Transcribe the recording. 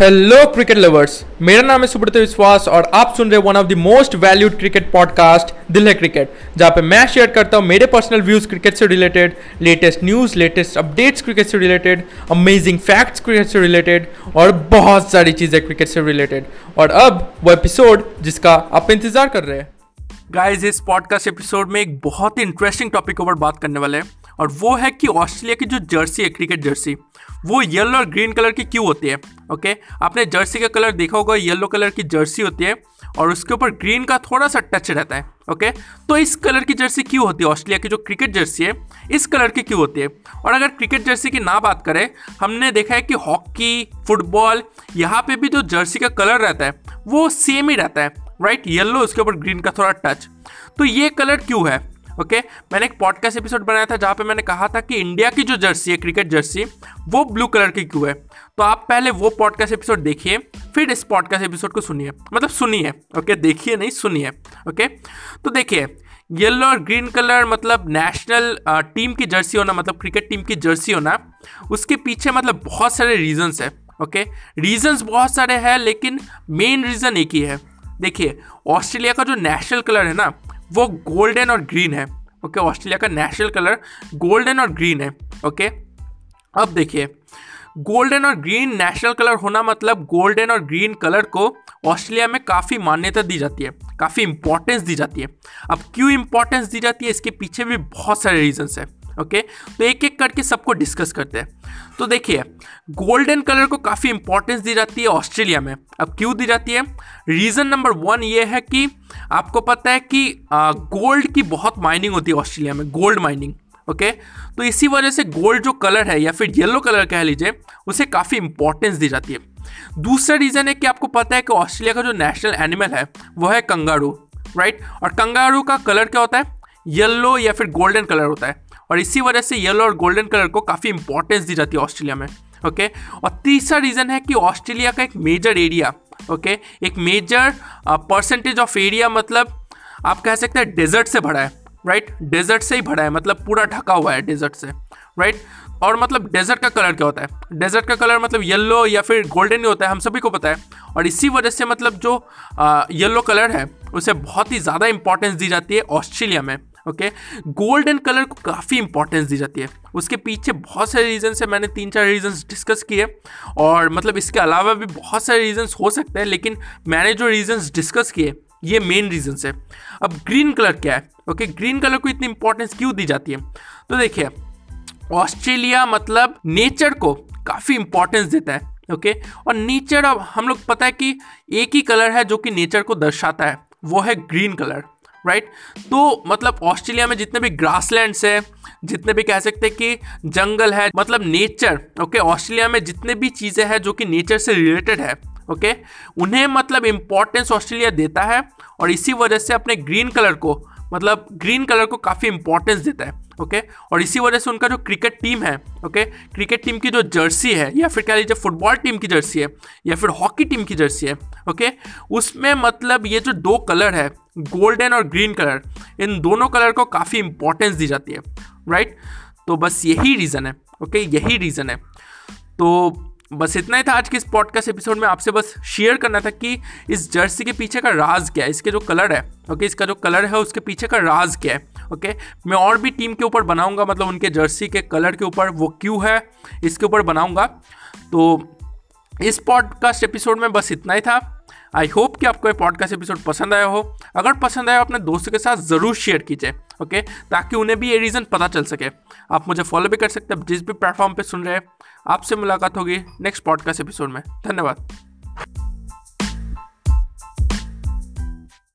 Hello cricket lovers मेरा नाम है सुब्रत विश्वास और आप सुन रहे one of the most valued cricket podcast दिल है क्रिकेट जहाँ पे मैं शेयर करता हूँ मेरे पर्सनल व्यूज़ क्रिकेट से related latest news latest updates cricket से रिलेटेड अमेजिंग फैक्ट्स क्रिकेट से रिलेटेड और बहुत सारी चीज़ें क्रिकेट से रिलेटेड और अब वो एपिसोड जिसका आप इंतज़ार कर रहे हैं। गाइज़ इस पॉडकास्ट एपिसोड में एक बहुत ही इंटरेस्टिंग टॉपिक ऊपर बात करने वाले हैं। और वो है कि ऑस्ट्रेलिया की जो जर्सी है, क्रिकेट जर्सी, वो येलो और ग्रीन कलर की क्यों होती है? ओके आपने जर्सी का कलर देखा होगा, येलो कलर की जर्सी होती है और उसके ऊपर ग्रीन का थोड़ा सा टच रहता है ओके तो इस कलर की जर्सी क्यों होती है? ऑस्ट्रेलिया की जो क्रिकेट जर्सी है, इस कलर की क्यों होती है? और अगर क्रिकेट जर्सी की ना बात करें, हमने देखा है कि हॉकी, फुटबॉल, यहाँ पे भी जो जर्सी का कलर रहता है, वो सेम ही रहता है राइट येलो, उसके ऊपर ग्रीन का थोड़ा टच। तो ये कलर क्यों है? ओके मैंने एक पॉडकास्ट एपिसोड बनाया था जहाँ पे मैंने कहा था कि इंडिया की जो जर्सी है क्रिकेट जर्सी वो ब्लू कलर की क्यों है? तो आप पहले वो पॉडकास्ट एपिसोड देखिए, फिर इस पॉडकास्ट एपिसोड को सुनिए। मतलब सुनिए ओके देखिए नहीं, सुनिए ओके तो देखिए येलो और ग्रीन कलर मतलब नेशनल टीम की जर्सी होना मतलब क्रिकेट टीम की जर्सी होना, उसके पीछे मतलब बहुत सारे रीजंस है ओके रीजंस बहुत सारे हैं, लेकिन मेन रीज़न एक ही है। देखिए ऑस्ट्रेलिया का जो नेशनल कलर है ना वो गोल्डन और ग्रीन है ओके ऑस्ट्रेलिया का नेशनल कलर गोल्डन और ग्रीन है ओके अब देखिए गोल्डन और ग्रीन नेशनल कलर होना मतलब गोल्डन और ग्रीन कलर को ऑस्ट्रेलिया में काफ़ी मान्यता दी जाती है, काफ़ी इंपॉर्टेंस दी जाती है। अब क्यों इंपॉर्टेंस दी जाती है? इसके पीछे भी बहुत सारे रीजंस है। ओके? तो एक एक करके सबको डिस्कस करते हैं। तो देखिए गोल्डन कलर को काफ़ी इंपॉर्टेंस दी जाती है ऑस्ट्रेलिया में। अब क्यों दी जाती है? रीज़न नंबर वन ये है कि आपको पता है कि गोल्ड की बहुत माइनिंग होती है ऑस्ट्रेलिया में गोल्ड माइनिंग ओके? तो इसी वजह से गोल्ड जो कलर है या फिर येलो कलर कह लीजिए, उसे काफ़ी इंपॉर्टेंस दी जाती है। दूसरा रीज़न है कि आपको पता है कि ऑस्ट्रेलिया का जो नेशनल एनिमल है, वो है कंगारू राइट और कंगारू का कलर क्या होता है? येलो या फिर गोल्डन कलर होता है। और इसी वजह से येलो और गोल्डन कलर को काफ़ी इंपॉर्टेंस दी जाती है ऑस्ट्रेलिया में ओके और तीसरा रीज़न है कि ऑस्ट्रेलिया का एक मेजर एरिया ओके एक मेजर परसेंटेज ऑफ़ एरिया मतलब आप कह सकते हैं डेजर्ट से भरा है राइट डेजर्ट से ही भरा है मतलब पूरा ढका हुआ है डेजर्ट से राइट और मतलब डेजर्ट का कलर क्या होता है? डेजर्ट का कलर मतलब येलो या फिर गोल्डन ही होता है, हम सभी को पता है। और इसी वजह से मतलब जो येलो कलर है, उसे बहुत ही ज़्यादा इंपॉर्टेंस दी जाती है ऑस्ट्रेलिया में। ओके? गोल्डन कलर को काफ़ी इंपॉर्टेंस दी जाती है। उसके पीछे बहुत सारे रीजन्स है, मैंने तीन चार रीजन्स डिस्कस किए और मतलब इसके अलावा भी बहुत सारे रीजन्स हो सकते हैं, लेकिन मैंने जो रीजन्स डिस्कस किए, ये मेन रीजन्स है। अब ग्रीन कलर क्या है? ओके ग्रीन कलर को इतनी इंपॉर्टेंस क्यों दी जाती है? तो देखिए ऑस्ट्रेलिया मतलब नेचर को काफ़ी इंपॉर्टेंस देता है, ओके? और नेचर अब हम लोग पता है कि एक ही कलर है जो कि नेचर को दर्शाता है, वो है ग्रीन कलर राइट तो मतलब ऑस्ट्रेलिया में जितने भी ग्रासलैंड्स है, जितने भी कह सकते हैं कि जंगल है मतलब नेचर ओके ऑस्ट्रेलिया में जितने भी चीज़ें हैं जो कि नेचर से रिलेटेड है ओके उन्हें मतलब इम्पोर्टेंस ऑस्ट्रेलिया देता है और इसी वजह से अपने ग्रीन कलर को मतलब ग्रीन कलर को काफ़ी इंपॉर्टेंस देता है ओके और इसी वजह से उनका जो क्रिकेट टीम है ओके क्रिकेट टीम की जो जर्सी है, या फिर कह लीजिए फुटबॉल टीम की जर्सी है, या फिर हॉकी टीम की जर्सी है ओके उसमें मतलब ये जो दो कलर है गोल्डन और ग्रीन कलर इन दोनों कलर को काफ़ी इंपॉर्टेंस दी जाती है राइट तो बस यही रीज़न है ओके यही रीज़न है। तो बस इतना ही था आज के इस पॉडकास्ट एपिसोड में। आपसे बस शेयर करना था कि इस जर्सी के पीछे का राज क्या है, इसके जो कलर है ओके इसका जो कलर है, उसके पीछे का राज क्या है ओके मैं और भी टीम के ऊपर बनाऊँगा मतलब उनके जर्सी के कलर के ऊपर वो क्यों है, इसके ऊपर बनाऊँगा। तो इस पॉडकास्ट एपिसोड में बस इतना ही था। आई होप कि आपको ये पॉडकास्ट एपिसोड पसंद आया हो। अगर पसंद आया, अपने दोस्तों के साथ ज़रूर शेयर कीजिए ओके ताकि उन्हें भी ये रीज़न पता चल सके। आप मुझे फॉलो भी कर सकते हैं, जिस भी प्लेटफॉर्म पर सुन रहे हैं। आपसे मुलाकात होगी नेक्स्ट पॉडकास्ट एपिसोड में। धन्यवाद।